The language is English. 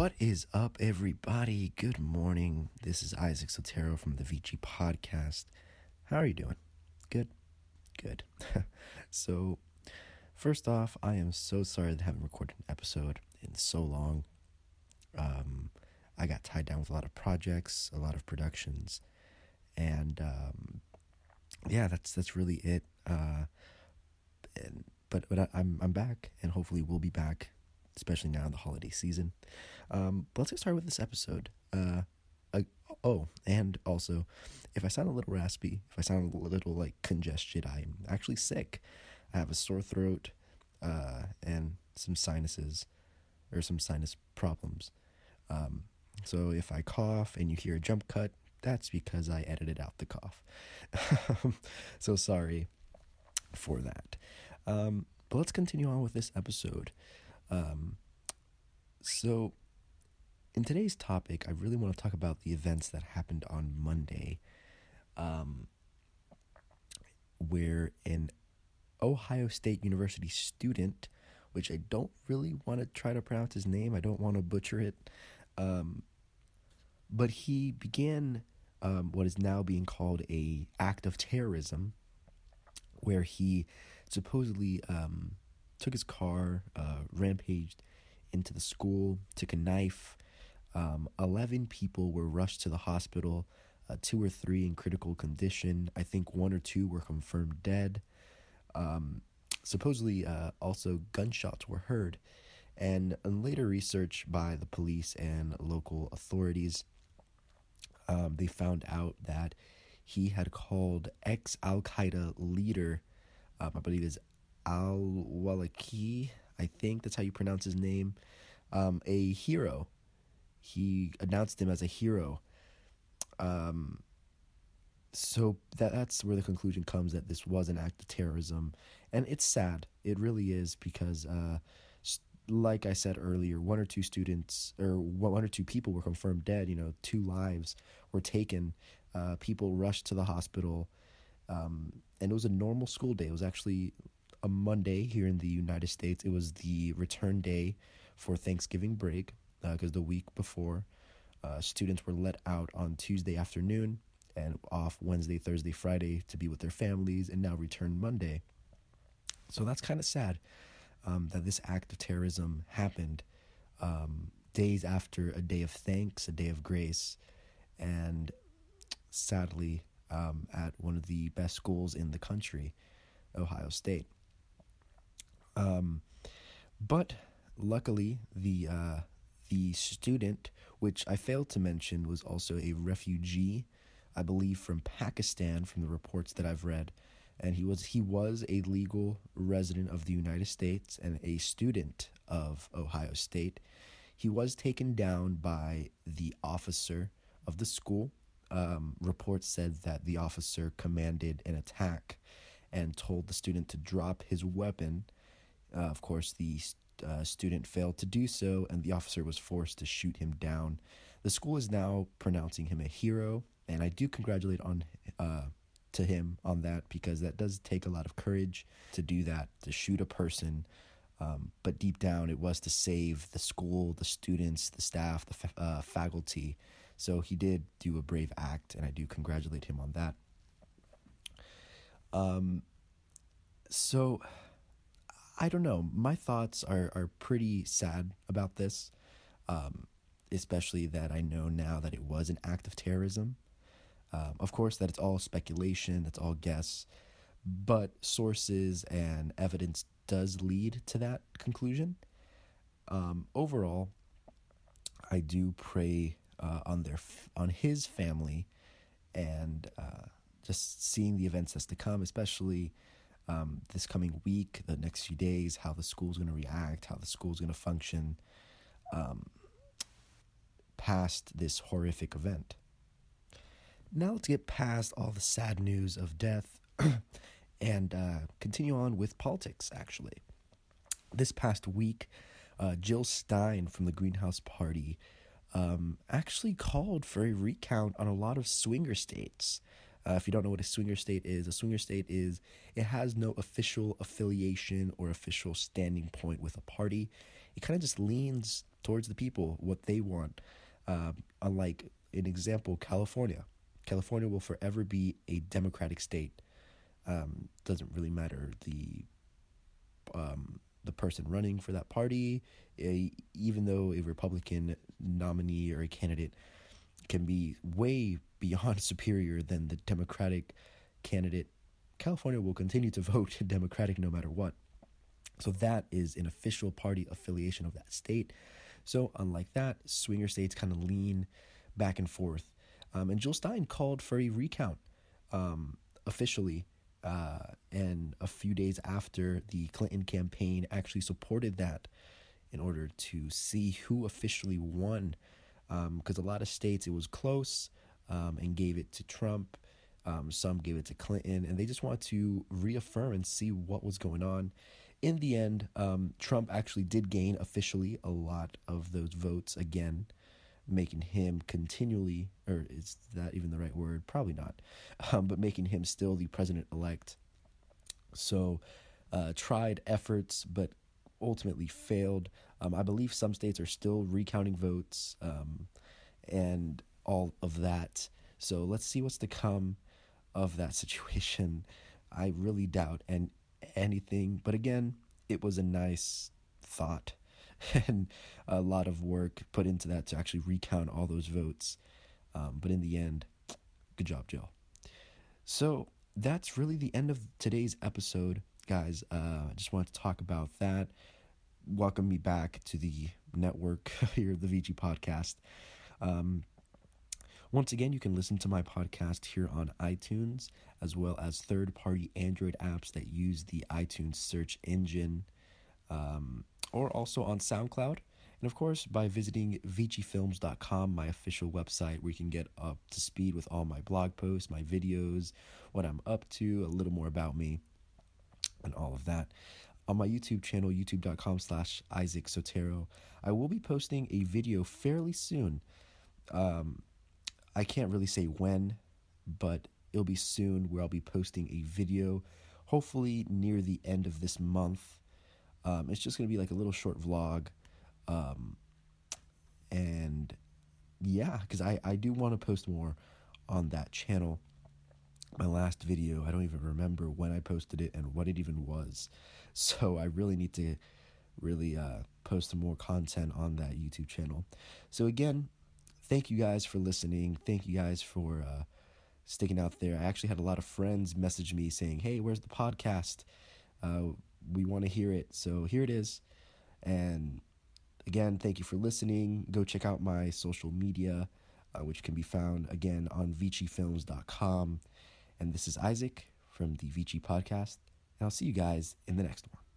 What is up, everybody? Good morning. This is Isaac Sotero from the Vici Podcast. How are you doing? Good? Good. so, first off, I am so sorry that I haven't recorded an episode in so long. Um, I got tied down with a lot of projects, a lot of productions, and um, yeah, that's that's really it. Uh, and, but but I, I'm I'm back, and hopefully we'll be back especially now in the holiday season. Um, but let's get started with this episode. Uh, uh, oh, and also, if I sound a little raspy, if I sound a little like congested, I'm actually sick. I have a sore throat uh, and some sinuses or some sinus problems. Um, so if I cough and you hear a jump cut, that's because I edited out the cough. so sorry for that. Um, but let's continue on with this episode. Um, so, in today's topic, I really want to talk about the events that happened on Monday, um, where an Ohio State University student, which I don't really want to try to pronounce his name, I don't want to butcher it, um, but he began um, what is now being called a act of terrorism, where he supposedly um, took his car, uh, rampaged into the school, took a knife. Um, 11 people were rushed to the hospital, uh, two or three in critical condition. I think one or two were confirmed dead. Um, supposedly, uh, also gunshots were heard. And in later research by the police and local authorities, um, they found out that he had called ex Al Qaeda leader, um, I believe is al-Awlaki, I think that's how you pronounce his name, um, a hero. He announced him as a hero. Um, so that that's where the conclusion comes that this was an act of terrorism, and it's sad. It really is because, uh, like I said earlier, one or two students or one or two people were confirmed dead. You know, two lives were taken. Uh, people rushed to the hospital, um, and it was a normal school day. It was actually a Monday here in the United States. It was the return day for Thanksgiving break because uh, the week before, uh, students were let out on Tuesday afternoon and off Wednesday, Thursday, Friday to be with their families, and now return Monday. So that's kind of sad um, that this act of terrorism happened um, days after a day of thanks, a day of grace, and sadly um, at one of the best schools in the country, Ohio State. Um, but luckily, the uh, the student, which I failed to mention, was also a refugee, I believe from Pakistan, from the reports that I've read, and he was he was a legal resident of the United States and a student of Ohio State. He was taken down by the officer of the school. Um, reports said that the officer commanded an attack and told the student to drop his weapon uh, of course, the uh, student failed to do so, and the officer was forced to shoot him down. The school is now pronouncing him a hero, and I do congratulate on uh, to him on that because that does take a lot of courage to do that, to shoot a person. Um, but deep down, it was to save the school, the students, the staff, the fa- uh, faculty. So he did do a brave act, and I do congratulate him on that. Um, so I don't know. My thoughts are are pretty sad about this, um, especially that I know now that it was an act of terrorism. Um, of course, that it's all speculation, that's all guess, but sources and evidence does lead to that conclusion. Um, overall, I do pray uh, on their on his family, and uh, just seeing the events that's to come, especially um, this coming week, the next few days, how the school's going to react, how the school's going to function um, past this horrific event. Now let's get past all the sad news of death and uh, continue on with politics, actually. This past week, uh, Jill Stein from the Greenhouse Party um, actually called for a recount on a lot of swinger states. Uh, if you don't know what a swinger state is, a swinger state is it has no official affiliation or official standing point with a party. It kind of just leans towards the people what they want. Uh, unlike an example, California. California will forever be a democratic state. Um, doesn't really matter the um, the person running for that party, a, even though a Republican nominee or a candidate can be way beyond superior than the Democratic candidate, California will continue to vote Democratic no matter what. So that is an official party affiliation of that state. So unlike that, swinger states kind of lean back and forth. Um, and Jill Stein called for a recount um, officially. Uh, and a few days after the Clinton campaign actually supported that in order to see who officially won. Because um, a lot of states it was close um, and gave it to Trump. Um, some gave it to Clinton, and they just want to reaffirm and see what was going on. In the end, um, Trump actually did gain officially a lot of those votes again making him continually, or is that even the right word? Probably not, um, but making him still the president elect. So, uh, tried efforts, but ultimately failed. Um, I believe some states are still recounting votes um, and all of that. So, let's see what's to come of that situation. I really doubt and anything, but again, it was a nice thought and a lot of work put into that to actually recount all those votes. Um, but in the end, good job, Jill. So that's really the end of today's episode, guys. Uh, I just wanted to talk about that. Welcome me back to the network here, the Vici podcast. Um, once again, you can listen to my podcast here on iTunes, as well as third party Android apps that use the iTunes search engine. Um, or also on SoundCloud. And of course, by visiting ViciFilms.com, my official website, where you can get up to speed with all my blog posts, my videos, what I'm up to, a little more about me, and all of that. On my YouTube channel, youtube.com slash Isaac Sotero, I will be posting a video fairly soon. Um, I can't really say when, but it'll be soon where I'll be posting a video, hopefully near the end of this month um, it's just going to be like a little short vlog. Um, and yeah, because I, I do want to post more on that channel. My last video, I don't even remember when I posted it and what it even was. So I really need to really uh, post some more content on that YouTube channel. So again, thank you guys for listening. Thank you guys for uh, sticking out there. I actually had a lot of friends message me saying, "Hey, where's the podcast?" Uh, we want to hear it. So here it is. And again, thank you for listening. Go check out my social media, uh, which can be found again on vicifilms.com. And this is Isaac from the Vici Podcast. And I'll see you guys in the next one.